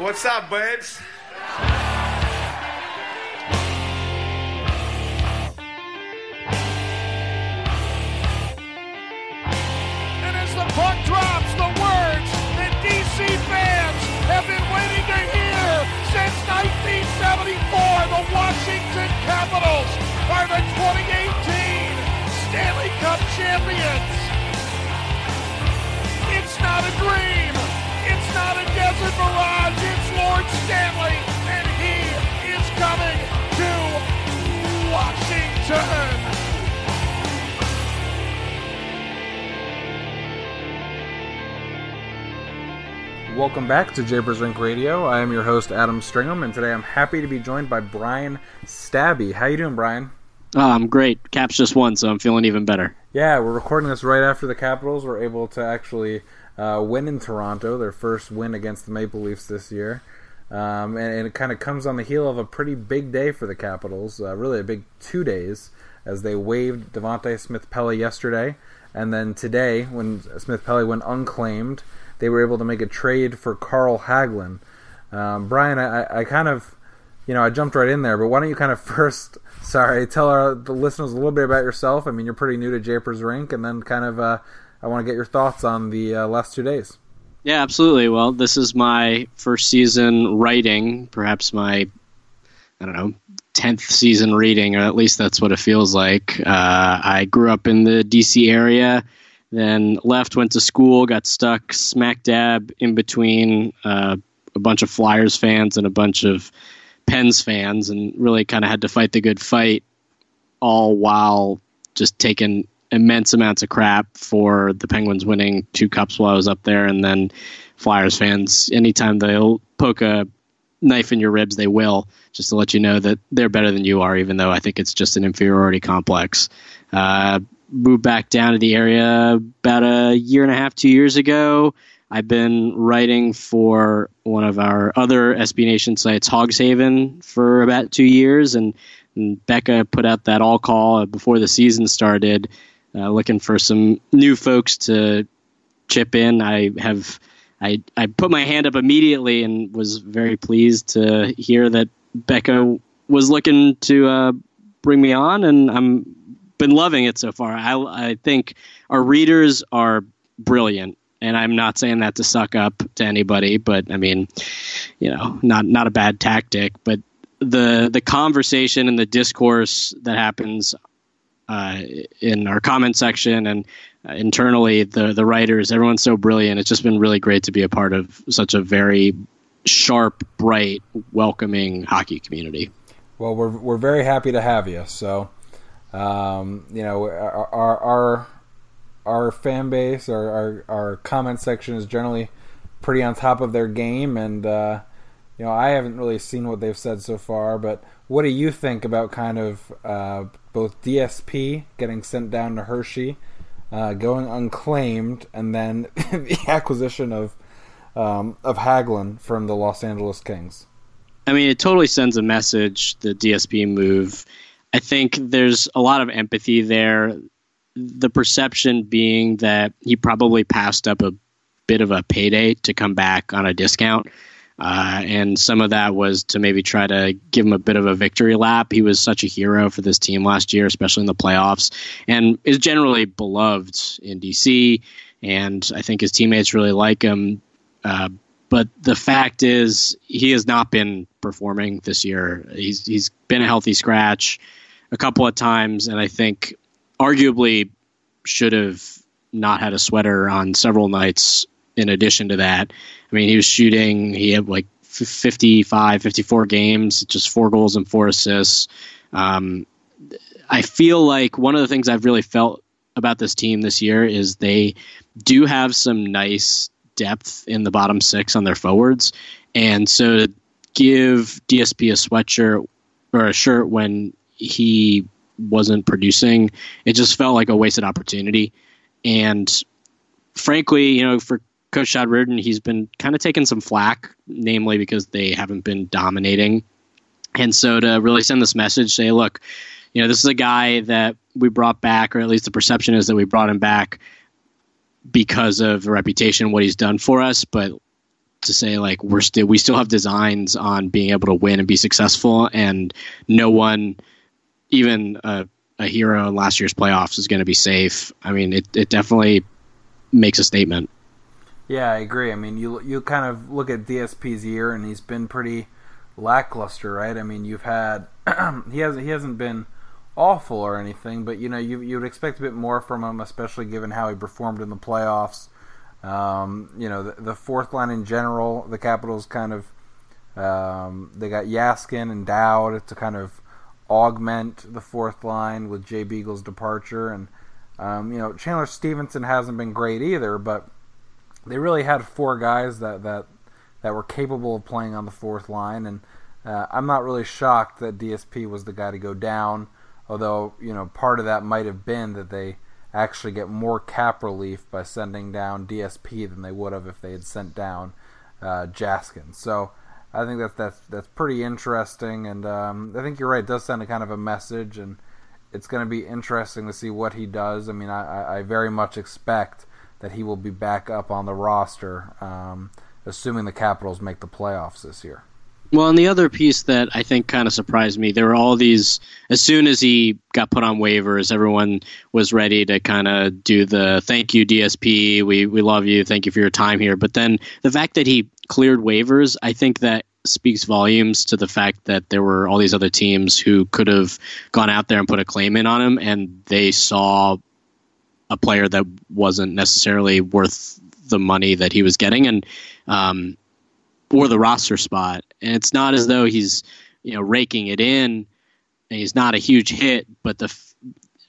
What's up, babes? And as the puck drops, the words that DC fans have been waiting to hear since 1974, the Washington Capitals are the 2018 Stanley Cup champions. It's not a dream. It's not a desert mirage. It's Lord Stanley, and he is coming to Washington. Welcome back to Japers Rink Radio. I am your host Adam Stringham, and today I'm happy to be joined by Brian Stabbe. How you doing, Brian? Oh, I'm great. Caps just won, so I'm feeling even better. Yeah, we're recording this right after the Capitals were able to actually uh, win in Toronto, their first win against the Maple Leafs this year. Um, and, and, it kind of comes on the heel of a pretty big day for the Capitals, uh, really a big two days, as they waived Devante Smith Pelly yesterday. And then today, when Smith Pelly went unclaimed, they were able to make a trade for Carl Hagelin. Um, Brian, I, I kind of, you know, I jumped right in there, but why don't you kind of first, sorry, tell our, the listeners a little bit about yourself? I mean, you're pretty new to Japers Rink, and then kind of, uh, I want to get your thoughts on the uh, last two days. Yeah, absolutely. Well, this is my first season writing, perhaps my, I don't know, 10th season reading, or at least that's what it feels like. Uh, I grew up in the DC area, then left, went to school, got stuck smack dab in between uh, a bunch of Flyers fans and a bunch of Pens fans, and really kind of had to fight the good fight, all while just taking immense amounts of crap for the Penguins winning two cups while I was up there, and then Flyers fans, anytime they'll poke a knife in your ribs, they will, just to let you know that they're better than you are, even though I think it's just an inferiority complex. Uh, moved back down to the area about a year and a half, two years ago. I've been writing for one of our other SB Nation sites, Hogshaven, for about two years, and, and Becca put out that all call before the season started uh, looking for some new folks to chip in. I have I I put my hand up immediately and was very pleased to hear that Becca was looking to uh, bring me on, and I'm been loving it so far. I I think our readers are brilliant. And I'm not saying that to suck up to anybody, but I mean, you know, not not a bad tactic. But the the conversation and the discourse that happens uh, in our comment section and uh, internally the the writers everyone's so brilliant. It's just been really great to be a part of such a very sharp bright welcoming hockey community. Well we're we're very happy to have you. So um, you know our, our our fan base our, our our comment section is generally pretty on top of their game. And uh, you know I haven't really seen what they've said so far but what do you think about kind of uh, both DSP getting sent down to Hershey, uh, going unclaimed, and then the acquisition of um, of Hagelin from the Los Angeles Kings? I mean, it totally sends a message. The DSP move. I think there's a lot of empathy there. The perception being that he probably passed up a bit of a payday to come back on a discount. Uh, and some of that was to maybe try to give him a bit of a victory lap. He was such a hero for this team last year, especially in the playoffs, and is generally beloved in DC. And I think his teammates really like him. Uh, but the fact is, he has not been performing this year. He's he's been a healthy scratch a couple of times, and I think arguably should have not had a sweater on several nights in addition to that. I mean, he was shooting, he had like 55, 54 games, just four goals and four assists. Um, I feel like one of the things I've really felt about this team this year is they do have some nice depth in the bottom six on their forwards. And so to give DSP a sweatshirt or a shirt when he wasn't producing, it just felt like a wasted opportunity. And frankly, you know, for Coach Todd Reirden, he's been kind of taking some flack, namely because they haven't been dominating. And so to really send this message, say, look, you know, this is a guy that we brought back, or at least the perception is that we brought him back because of the reputation, what he's done for us. But to say like we're still we still have designs on being able to win and be successful, and no one, even a, a hero in last year's playoffs, is going to be safe. I mean, it it definitely makes a statement. Yeah, I agree. I mean, you you kind of look at DSP's year, and he's been pretty lackluster, right? I mean, you've had he hasn't he hasn't been awful or anything, but you know you you would expect a bit more from him, especially given how he performed in the playoffs. Um, you know, the, the, fourth line in general, the Capitals kind of um, they got Jaskin and Dowd to kind of augment the fourth line with Jay Beagle's departure, and um, you know Chandler Stephenson hasn't been great either, but they really had four guys that that that were capable of playing on the fourth line, and uh, I'm not really shocked that DSP was the guy to go down. Although you know part of that might have been that they actually get more cap relief by sending down DSP than they would have if they had sent down uh, Jaskin. So I think that that's that's pretty interesting, and um, I think you're right. It does send a kind of a message, and it's going to be interesting to see what he does. I mean, I, I very much expect that he will be back up on the roster, um, assuming the Capitals make the playoffs this year. Well, and the other piece that I think kind of surprised me, there were all these. As soon as he got put on waivers, everyone was ready to kind of do the "Thank you, DSP. We we love you. Thank you for your time here." But then the fact that he cleared waivers, I think that speaks volumes to the fact that there were all these other teams who could have gone out there and put a claim in on him, and they saw a player that wasn't necessarily worth the money that he was getting, and um, or the roster spot. And it's not as though he's you know raking it in. He's not a huge hit, but the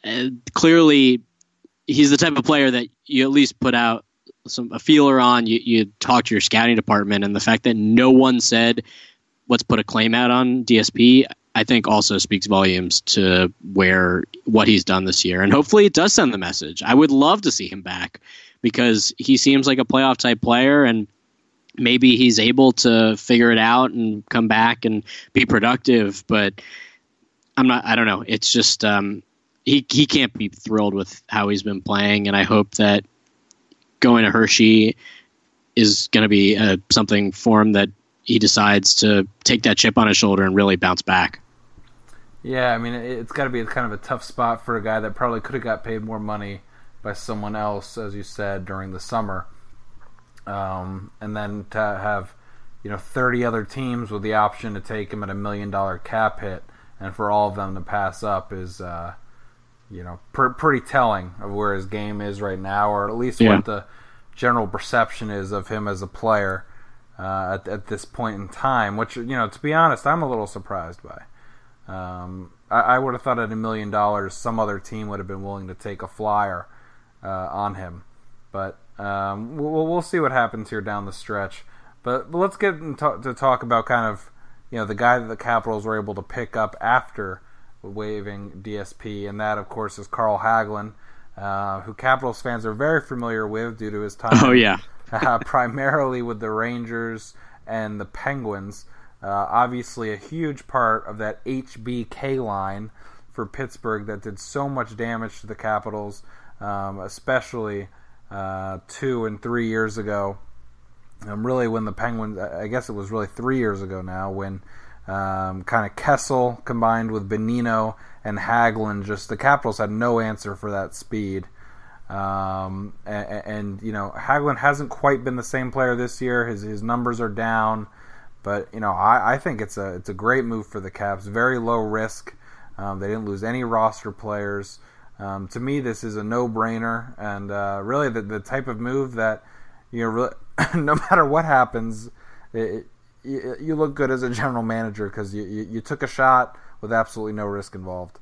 uh, clearly he's the type of player that you at least put out some a feeler on. You you talk to your scouting department, and the fact that no one said let's put a claim out on DSP. I think also speaks volumes to where what he's done this year, and hopefully it does send the message. I would love to see him back because he seems like a playoff type player, and maybe he's able to figure it out and come back and be productive. But I'm not. I don't know. It's just um, he he can't be thrilled with how he's been playing, and I hope that going to Hershey is going to be uh, something for him that he decides to take that chip on his shoulder and really bounce back. Yeah, I mean, it's got to be kind of a tough spot for a guy that probably could have got paid more money by someone else, as you said, during the summer um, and then to have you know 30 other teams with the option to take him at a million dollar cap hit, and for all of them to pass up is uh, you know pr- pretty telling of where his game is right now, or at least yeah. what the general perception is of him as a player uh, at, at, this point in time. Which you know, to be honest, I'm a little surprised by. Um, I, I, would have thought at a million dollars, some other team would have been willing to take a flyer uh, on him, but um, we'll, we'll see what happens here down the stretch. But, but let's get to talk about kind of you know the guy that the Capitals were able to pick up after waiving DSP, and that of course is Carl Hagelin, uh, who Capitals fans are very familiar with due to his time. Oh yeah, uh, primarily with the Rangers and the Penguins. Uh, obviously, a huge part of that HBK line for Pittsburgh that did so much damage to the Capitals, um, especially uh, two and three years ago. Um, really, when the Penguins, I guess it was really three years ago now, when um, kind of Kessel combined with Bonino and Hagelin, just the Capitals had no answer for that speed. Um, and, and, you know, Hagelin hasn't quite been the same player this year. His his numbers are down, but you know, I, I think it's a it's a great move for the Caps. Very low risk. Um, they didn't lose any roster players. Um, to me, this is a no-brainer, and uh, really the, the type of move that you know, really, no matter what happens, it, it, you look good as a general manager because you, you, you took a shot with absolutely no risk involved.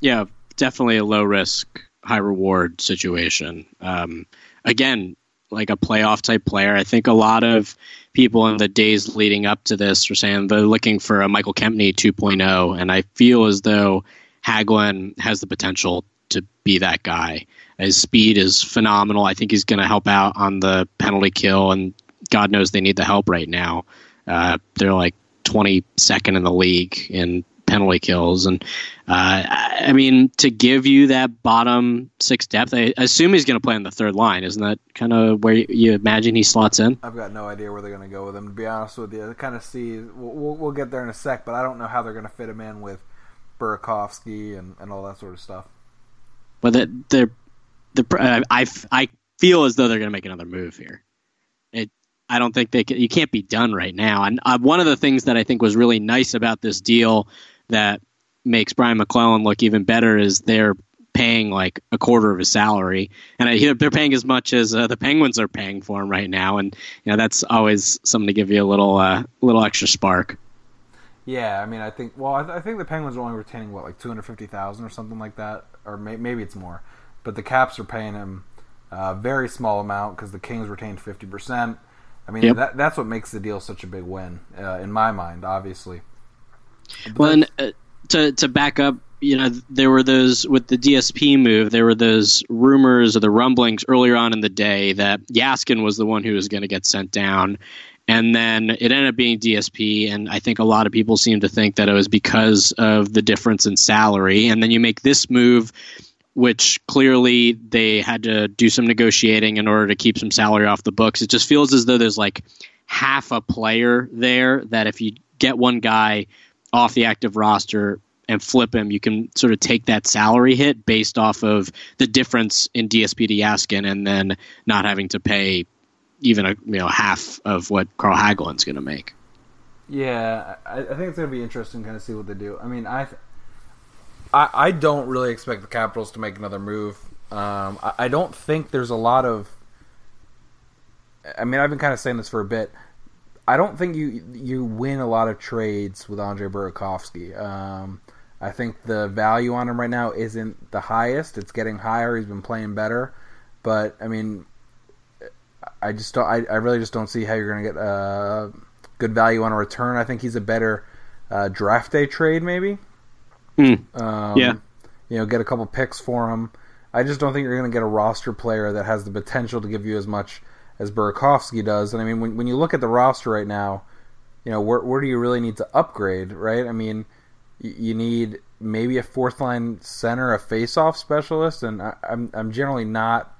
Yeah, definitely a low risk, high reward situation. Um, again, like a playoff type player. I think a lot of people in the days leading up to this were saying they're looking for a Michael Kempny 2.0, and I feel as though Hagelin has the potential to be that guy. His speed is phenomenal. I think he's going to help out on the penalty kill, and God knows they need the help right now. Uh, they're like 22nd in the league in penalty kills. And uh, I mean, to give you that bottom six depth, I assume he's going to play on the third line. Isn't that kind of where you imagine he slots in? I've got no idea where they're going to go with him. To be honest with you, I kind of see we'll, we'll, get there in a sec, but I don't know how they're going to fit him in with Burakovsky and, and all that sort of stuff. But they're, they're, they're I, I feel as though they're going to make another move here. It I don't think they can, you can't be done right now. And uh, one of the things that I think was really nice about this deal that makes Brian MacLellan look even better is they're paying like a quarter of his salary, and I, they're paying as much as uh, the Penguins are paying for him right now, and you know that's always something to give you a little uh, little extra spark. Yeah, I mean, I think well, I, th- I think the Penguins are only retaining what like two hundred fifty thousand or something like that, or may- maybe it's more, but the Caps are paying him a uh, very small amount because the Kings retained fifty percent. I mean, yep. that, that's what makes the deal such a big win uh, in my mind, obviously. Well, and uh, to to back up, you know, there were those with the DSP move. There were those rumors or the rumblings earlier on in the day that Jaskin was the one who was going to get sent down, and then it ended up being DSP. And I think a lot of people seem to think that it was because of the difference in salary. And then you make this move which clearly they had to do some negotiating in order to keep some salary off the books. It just feels as though there's like half a player there that if you get one guy off the active roster and flip him, you can sort of take that salary hit based off of the difference in DSP to Jaskin and then not having to pay even a you know half of what Carl Hagelin's going to make. Yeah, I, I, think it's going to be interesting to kind of see what they do. I mean, I I, I don't really expect the Capitals to make another move. Um, I, I don't think there's a lot of. I mean, I've been kind of saying this for a bit. I don't think you you win a lot of trades with Andre Burakovsky. Um, I think the value on him right now isn't the highest. It's getting higher. He's been playing better, but I mean, I just don't. I, I really just don't see how you're going to get uh, good value on a return. I think he's a better uh, draft day trade, maybe. Mm. Um, yeah. You know, get a couple picks for him. I just don't think you're going to get a roster player that has the potential to give you as much as Burakovsky does. And I mean, when, when you look at the roster right now, you know, where, where do you really need to upgrade, right? I mean, you, need maybe a fourth line center, a face-off specialist, and I, I'm I'm generally not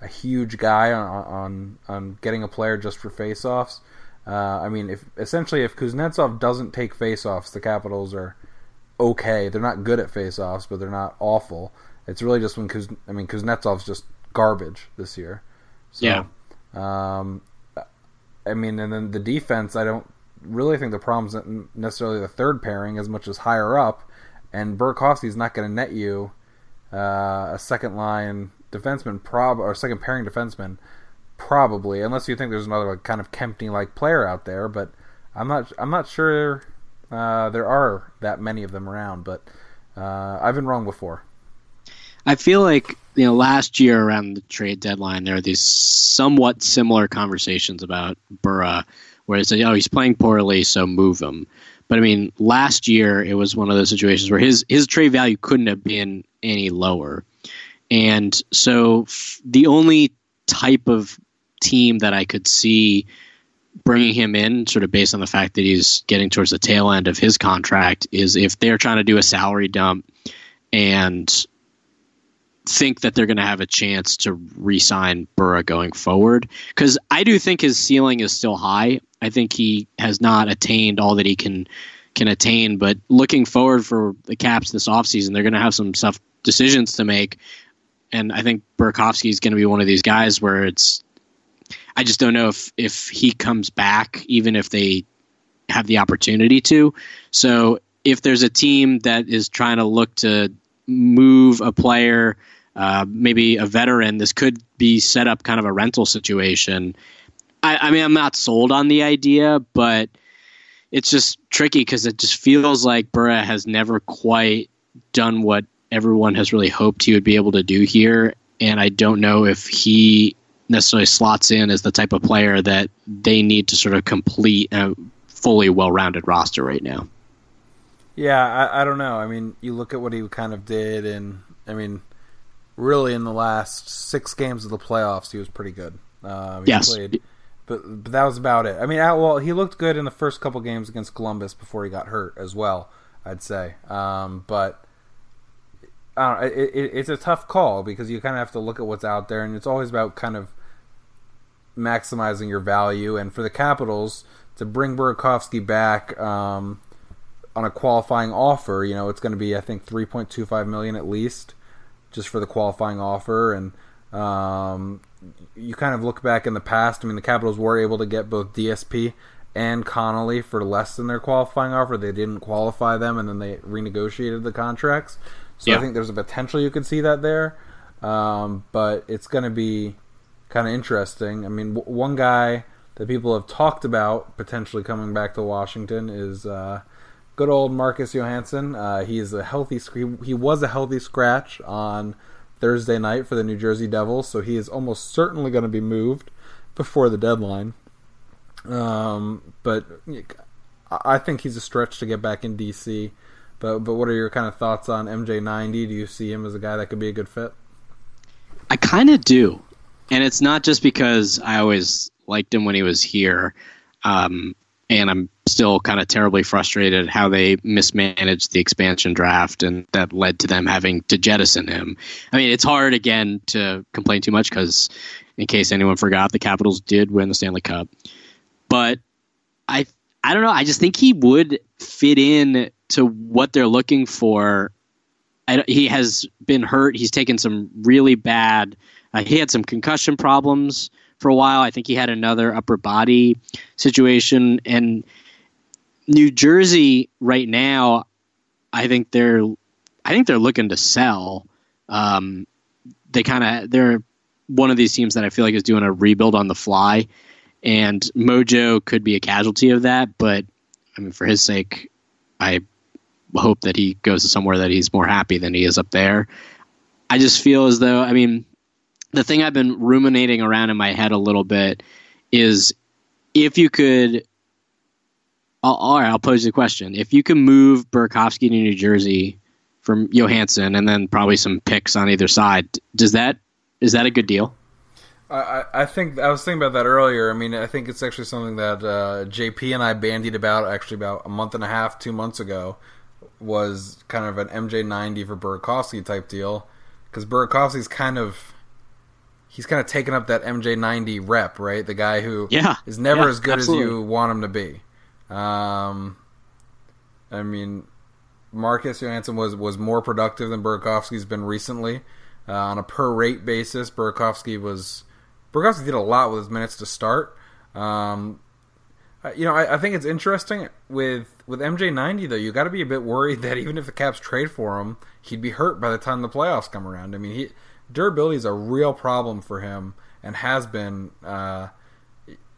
a huge guy on on, on getting a player just for face-offs. Uh, I mean, if essentially if Kuznetsov doesn't take face-offs, the Capitals are okay. They're not good at face-offs, but they're not awful. It's really just when Kuz, I mean Kuznetsov's just garbage this year. So, yeah. Um, I mean, and then the defense. I don't really think the problem's necessarily the third pairing as much as higher up. And Burakovsky's not going to net you uh, a second line defenseman, prob or second pairing defenseman, probably, unless you think there's another like, kind of Kempny like player out there. But I'm not. I'm not sure uh, there are that many of them around, but uh, I've been wrong before. I feel like you know last year around the trade deadline there were these somewhat similar conversations about Burra, where it's like, oh he's playing poorly, so move him. But I mean, last year it was one of those situations where his his trade value couldn't have been any lower, and so f- the only type of team that I could see bringing him in, sort of based on the fact that he's getting towards the tail end of his contract, is if they're trying to do a salary dump and think that they're going to have a chance to re-sign Burra going forward. Because I do think his ceiling is still high. I think he has not attained all that he can can attain. But looking forward for the Caps this offseason, they're going to have some tough decisions to make. And I think Burakovsky is going to be one of these guys where it's I just don't know if if he comes back, even if they have the opportunity to. So if there's a team that is trying to look to move a player, uh, maybe a veteran, this could be set up kind of a rental situation. I, I mean, I'm not sold on the idea, but it's just tricky because it just feels like Burra has never quite done what everyone has really hoped he would be able to do here. And I don't know if he necessarily slots in as the type of player that they need to sort of complete a fully well-rounded roster right now. Yeah, I, I don't know. I mean, you look at what he kind of did, and I mean, really in the last six games of the playoffs, he was pretty good. Uh, yes. Played, but, but that was about it. I mean, well, he looked good in the first couple games against Columbus before he got hurt as well. I'd say. Um, but I don't know, it, it, it's a tough call because you kind of have to look at what's out there, and it's always about kind of maximizing your value. And for the Capitals to bring Burakovsky back um, on a qualifying offer, you know, it's going to be I think 3.25 million at least just for the qualifying offer. And um, you kind of look back in the past. I mean, the Capitals were able to get both DSP and Connolly for less than their qualifying offer. They didn't qualify them, and then they renegotiated the contracts. So yeah. I think there's a potential you could see that there. Um, but it's going to be kind of interesting. I mean, w- one guy that people have talked about potentially coming back to Washington is uh, good old Marcus Johansson. Uh, he is a healthy. He was a healthy scratch on Thursday night for the New Jersey Devils, so he is almost certainly going to be moved before the deadline. Um, but I think he's a stretch to get back in DC. But but what are your kind of thoughts on MJ90? Do you see him as a guy that could be a good fit? I kind of do and it's not just because I always liked him when he was here, um, and I'm still kind of terribly frustrated how they mismanaged the expansion draft, and that led to them having to jettison him. I mean, it's hard again to complain too much because, in case anyone forgot, the Capitals did win the Stanley Cup, but I I don't know. I just think he would fit in to what they're looking for. He has been hurt. He's taken some really bad uh, he had some concussion problems for a while. I think he had another upper body situation. And New Jersey right now, I think they're, I think they're looking to sell. Um, they kind of they're one of these teams that I feel like is doing a rebuild on the fly, and Mojo could be a casualty of that. But I mean, for his sake, I hope that he goes to somewhere that he's more happy than he is up there. I just feel as though I mean the thing I've been ruminating around in my head a little bit is if you could. I'll, all right, I'll pose the question. If you can move Burakovsky to New Jersey from Johansson and then probably some picks on either side, does that is that a good deal? I, I think I was thinking about that earlier. I mean, I think it's actually something that uh, JP and I bandied about actually about a month and a half, two months ago, was kind of an MJ90 for Burakovsky type deal because Burakovsky's kind of he's kind of taken up that MJ90 rep, right? The guy who yeah, is never yeah, as good absolutely. as you want him to be. Um, I mean, Marcus Johansson was was more productive than Burakovsky's been recently. Uh, on a per rate basis, Burakovsky was Burakovsky did a lot with his minutes to start. Um, you know, I, I, think it's interesting with with MJ90 though. You got to be a bit worried that even if the Caps trade for him, he'd be hurt by the time the playoffs come around. I mean, he durability is a real problem for him and has been. Uh,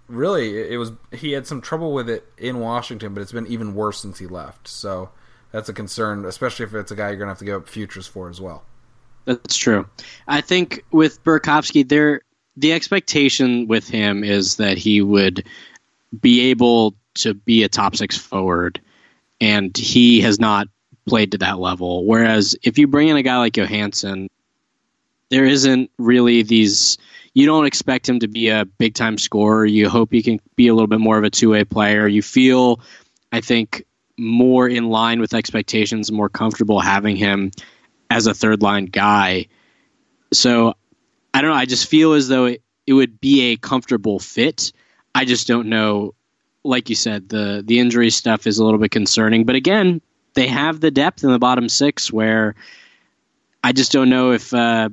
really, it was he had some trouble with it in Washington, but it's been even worse since he left. So that's a concern, especially if it's a guy you're to have to give up futures for as well. That's true. I think with Burakovsky, there the expectation with him is that he would be able to be a top six forward, and he has not played to that level. Whereas if you bring in a guy like Johansson, there isn't really these. You don't expect him to be a big time scorer. You hope he can be a little bit more of a two way player. You feel, I think, more in line with expectations, more comfortable having him as a third line guy. So I don't know. I just feel as though it, it would be a comfortable fit. I just don't know. Like you said, the the injury stuff is a little bit concerning. But again, they have the depth in the bottom six where I just don't know if uh,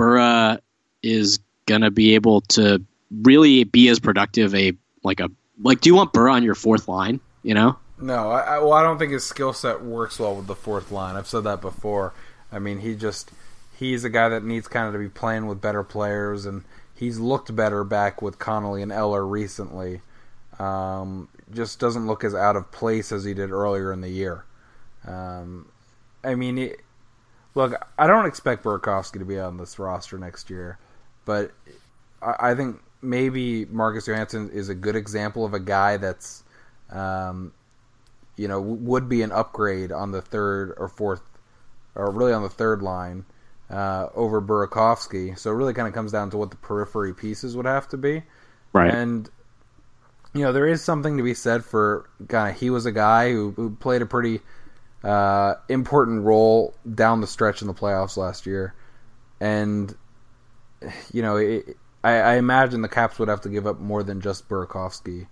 Burra is gonna be able to really be as productive a like a like. Do you want Burra on your fourth line? You know. No, I, I well, I don't think his skill set works well with the fourth line. I've said that before. I mean, he just he's a guy that needs kind of to be playing with better players, and he's looked better back with Connolly and Eller recently. Um, just doesn't look as out of place as he did earlier in the year. Um, I mean, it, Look, I don't expect Burakovsky to be on this roster next year, but I, think maybe Marcus Johansson is a good example of a guy that's, um, you know, would be an upgrade on the third or fourth, or really on the third line uh, over Burakovsky. So it really kind of comes down to what the periphery pieces would have to be. Right. And you know, there is something to be said for kind of he was a guy who, who played a pretty uh, important role down the stretch in the playoffs last year, and you know, it, I, I, imagine the Caps would have to give up more than just Burakovsky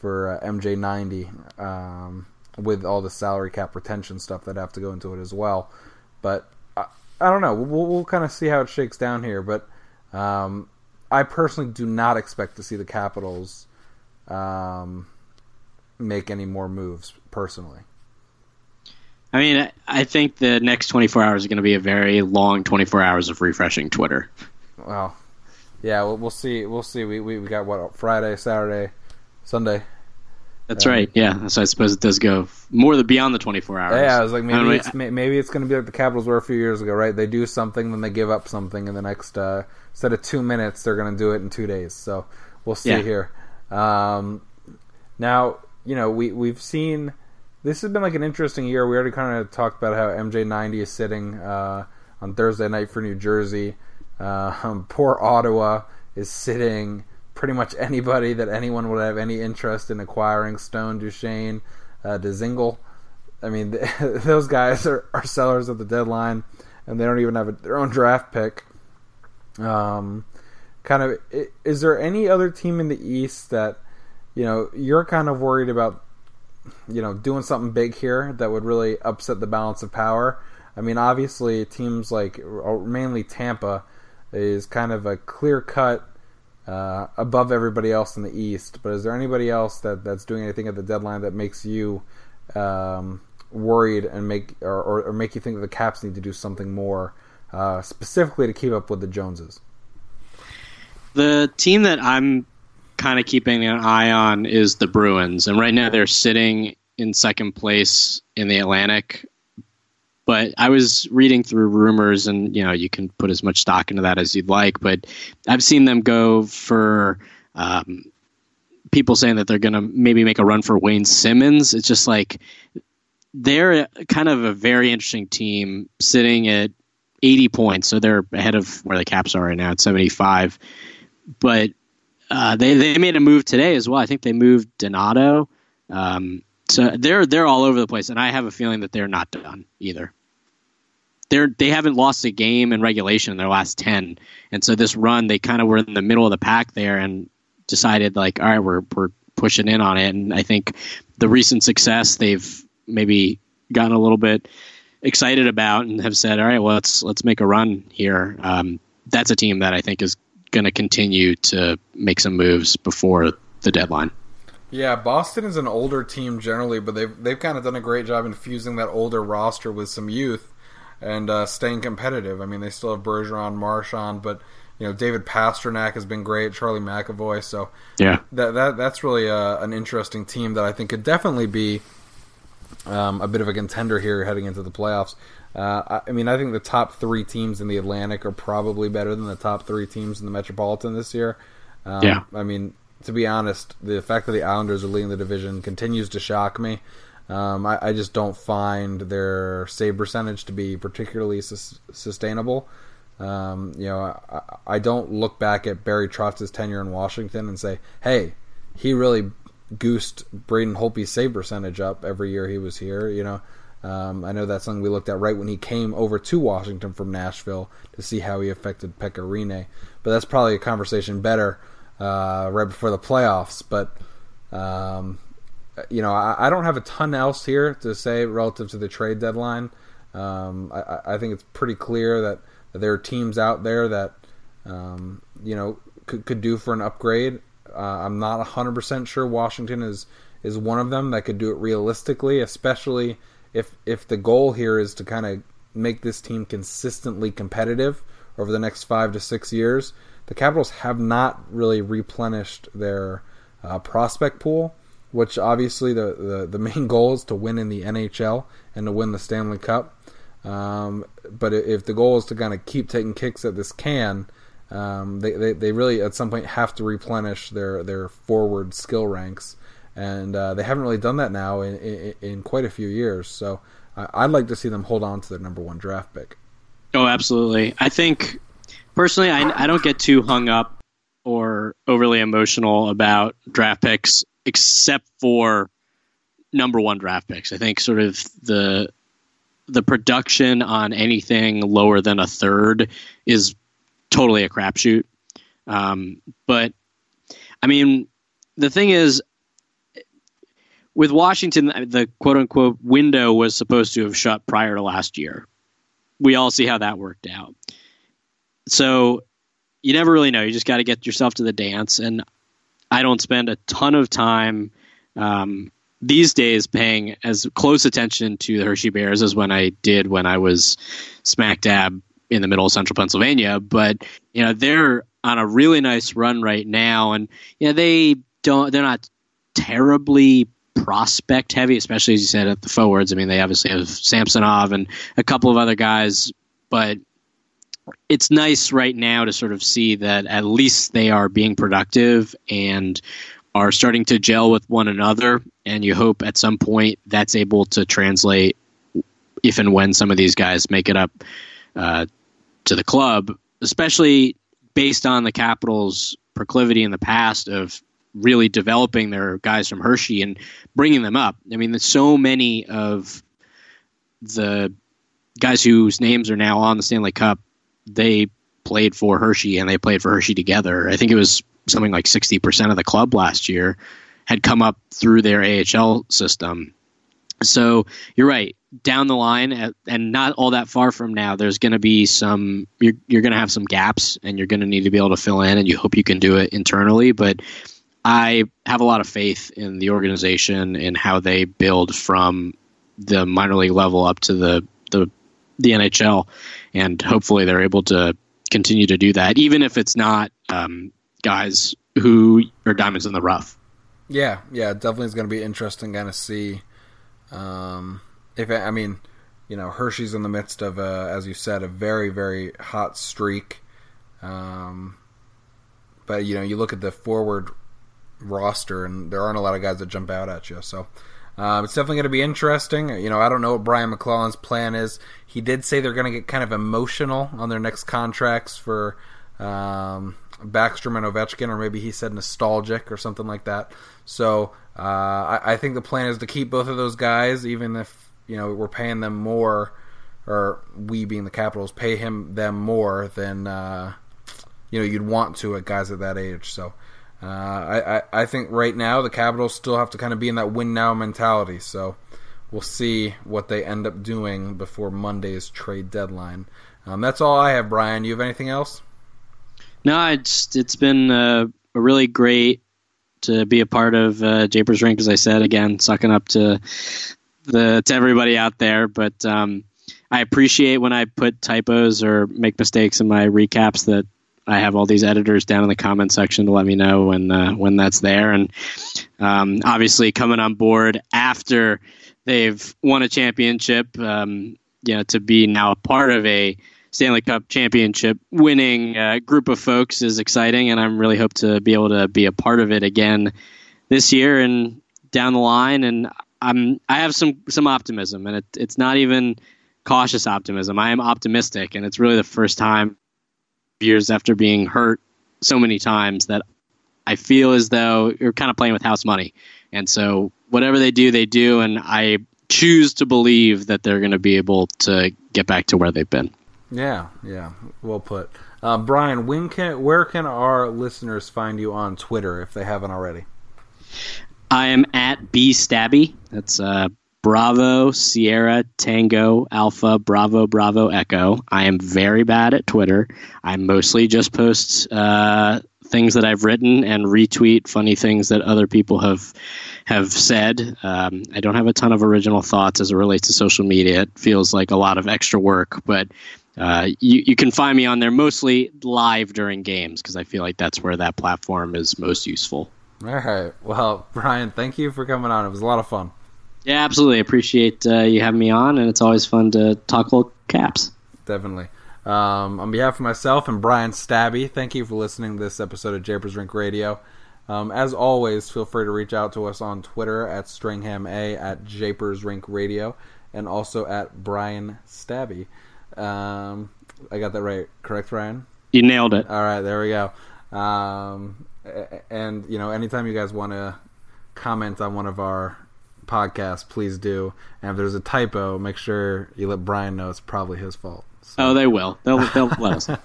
for uh, MJ90 um, with all the salary cap retention stuff that have to go into it as well. But I, I don't know. We'll, we'll kind of see how it shakes down here. But um, I personally do not expect to see the Capitals um, make any more moves personally. I mean, I think the next 24 hours is going to be a very long 24 hours of refreshing Twitter. Well, yeah, we'll, we'll see. We'll see. We, we, we got what Friday, Saturday, Sunday. That's um, right. Yeah, so I suppose it does go more than beyond the 24 hours. Yeah, I was like maybe it's maybe it's going to be like the Capitals were a few years ago, right? They do something, then they give up something, in the next uh, instead of two minutes, they're going to do it in two days. So we'll see yeah. here. Um, now, you know, we we've seen this has been like an interesting year. We already kind of talked about how MJ90 is sitting uh, on Thursday night for New Jersey. Um, poor Ottawa is sitting pretty much anybody that anyone would have any interest in acquiring. Stone, Duchene, uh, Dzingel. I mean, those guys are, are sellers at the deadline, and they don't even have a, their own draft pick. Um, kind of, is there any other team in the East that you know you're kind of worried about? You know, doing something big here that would really upset the balance of power. I mean, obviously, teams like mainly Tampa is kind of a clear cut uh, above everybody else in the East. But is there anybody else that, that's doing anything at the deadline that makes you um, worried and make or, or, or, make you think that the Caps need to do something more uh, specifically to keep up with the Joneses? The team that I'm kind of keeping an eye on is the Bruins, and right now they're sitting in second place in the Atlantic. But I was reading through rumors, and you know, you can put as much stock into that as you'd like. But I've seen them go for um, people saying that they're going to maybe make a run for Wayne Simmonds. It's just like they're kind of a very interesting team, sitting at 80 points, so they're ahead of where the Caps are right now at 75 but uh, they they made a move today as well. I think they moved Donato. Um, so they're they're all over the place, and I have a feeling that they're not done either. They're they haven't lost a game in regulation in their last ten, and so this run they kind of were in the middle of the pack there and decided like, all right, we're we're pushing in on it. And I think the recent success they've maybe gotten a little bit excited about and have said, all right, well let's let's make a run here. Um, that's a team that I think is going to continue to make some moves before the deadline. Yeah, Boston is an older team generally, but they've they've kind of done a great job infusing that older roster with some youth and uh, staying competitive. I mean, they still have Bergeron, Marchand, but you know David Pastrnak has been great, Charlie McAvoy. So yeah, that that that's really uh, an interesting team that I think could definitely be um, a bit of a contender here heading into the playoffs. Uh, I, mean, I think the top three teams in the Atlantic are probably better than the top three teams in the Metropolitan this year. Um, yeah. I mean, to be honest, the fact that the Islanders are leading the division continues to shock me. Um, I, I, just don't find their save percentage to be particularly sustainable. Um, you know, I, I, don't look back at Barry Trotz's tenure in Washington and say, "Hey, he really goosed Braden Holtby's save percentage up every year he was here." You know, um, I know that's something we looked at right when he came over to Washington from Nashville to see how he affected Pekka Rinne. But that's probably a conversation better uh, right before the playoffs. But um, you know, I, I, don't have a ton else here to say relative to the trade deadline. Um, I, I, think it's pretty clear that, there are teams out there that um, you know could, could do for an upgrade. Uh, I'm not 100% sure Washington is is one of them that could do it realistically, especially if if the goal here is to kind of make this team consistently competitive over the next five to six years, the Capitals have not really replenished their uh, prospect pool. Which obviously the, the, the main goal is to win in the NHL and to win the Stanley Cup. Um, but if the goal is to kind of keep taking kicks at this can, um, they, they, they really at some point have to replenish their, their forward skill ranks and uh, they haven't really done that now in, in, in quite a few years. So I'd like to see them hold on to their number one draft pick. Oh, absolutely. I think personally, I, I don't get too hung up or overly emotional about draft picks, except for number one draft picks. I think sort of the the production on anything lower than a third is totally a crapshoot. Um, but I mean, the thing is, with Washington, the quote unquote window was supposed to have shut prior to last year. We all see how that worked out. So you never really know. You just got to get yourself to the dance. And I don't spend a ton of time um, these days paying as close attention to the Hershey Bears as when I did when I was smack dab in the middle of central Pennsylvania. But you know they're on a really nice run right now, and you know they don't they're not terribly prospect heavy, especially as you said at the forwards. I mean, they obviously have Samsonov and a couple of other guys, but it's nice right now to sort of see that at least they are being productive and are starting to gel with one another. And you hope at some point that's able to translate if and when some of these guys make it up uh, to the club, especially based on the Capitals' proclivity in the past of really developing their guys from Hershey and bringing them up. I mean, there's so many of the guys whose names are now on the Stanley Cup they played for Hershey and they played for Hershey together. I think it was something like 60% of the club last year had come up through their AHL system. So you're right. Down the line, and not all that far from now, there's going to be some. You're you're going to have some gaps, and you're going to need to be able to fill in. And you hope you can do it internally. But I have a lot of faith in the organization and how they build from the minor league level up to the the the NHL, and hopefully they're able to continue to do that, even if it's not um, guys who are diamonds in the rough. Yeah, yeah, definitely is going to be interesting kind of see um, if I mean, you know, Hershey's in the midst of a, as you said, a very very hot streak. Um, but you know, you look at the forward roster, and there aren't a lot of guys that jump out at you. So um, it's definitely going to be interesting. You know, I don't know what Brian MacLellan's plan is. He did say they're going to get kind of emotional on their next contracts for um, Backstrom and Ovechkin, or maybe he said nostalgic or something like that. So uh, I, I, think the plan is to keep both of those guys, even if you know we're paying them more, or we being the Capitals pay him them more than uh, you know you'd want to at guys at that age. So uh, I, I, think right now the Capitals still have to kind of be in that win now mentality. So we'll see what they end up doing before Monday's trade deadline. Um, that's all I have, Brian. You have anything else? No, it's it's been uh, a really great to be a part of uh, Japers Rink, as I said again, sucking up to the to everybody out there. But um, I appreciate when I put typos or make mistakes in my recaps that I have all these editors down in the comment section to let me know when uh, when that's there. And um, obviously, coming on board after they've won a championship, um, you know, to be now a part of a Stanley Cup championship winning uh, group of folks is exciting, and I'm really hope to be able to be a part of it again this year and down the line. And I'm I have some some optimism, and it, it's not even cautious optimism. I am optimistic, and it's really the first time years after being hurt so many times that I feel as though you're kind of playing with house money. And so whatever they do, they do. And I choose to believe that they're going to be able to get back to where they've been. Yeah, yeah, well put. Uh, Brian, when can where can our listeners find you on Twitter if they haven't already? I am at B Stabbe. That's uh, Bravo, Sierra, Tango, Alpha, Bravo, Bravo, Echo. I am very bad at Twitter. I mostly just post uh, things that I've written and retweet funny things that other people have have said. Um, I don't have a ton of original thoughts as it relates to social media. It feels like a lot of extra work, but uh, you, you can find me on there mostly live during games because I feel like that's where that platform is most useful. All right. Well, Brian, thank you for coming on. It was a lot of fun. Yeah, absolutely. Appreciate uh, you having me on, and it's always fun to talk little caps. Definitely. Um, on behalf of myself and Brian Stabbe, thank you for listening to this episode of Japers Rink Radio. Um, as always, feel free to reach out to us on Twitter at StringhamA, at Japers Rink Radio and also at Brian Stabbe. Um, I got that right, correct, Ryan? You nailed it. All right, there we go. Um, and you know, anytime you guys want to comment on one of our podcasts, please do. And if there's a typo, make sure you let Brian know it's probably his fault. So. Oh, they will. They'll, they'll let us. All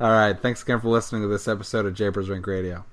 right. Thanks again for listening to this episode of Japers Rink Radio.